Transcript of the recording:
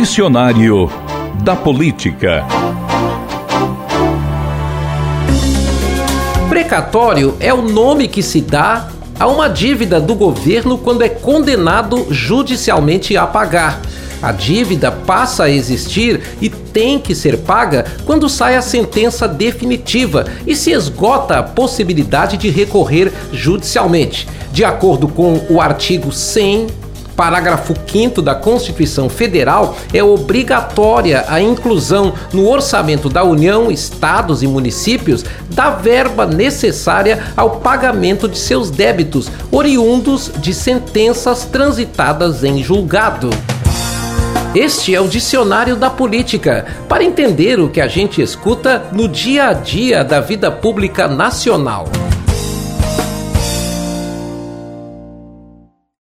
Dicionário da Política. Precatório é o nome que se dá a uma dívida do governo quando é condenado judicialmente a pagar. A dívida passa a existir e tem que ser paga quando sai a sentença definitiva e se esgota a possibilidade de recorrer judicialmente. De acordo com o artigo 100 parágrafo 5 da Constituição Federal, é obrigatória a inclusão no orçamento da União, estados e municípios da verba necessária ao pagamento de seus débitos, oriundos de sentenças transitadas em julgado. Este é o Dicionário da Política, para entender o que a gente escuta no dia a dia da vida pública nacional.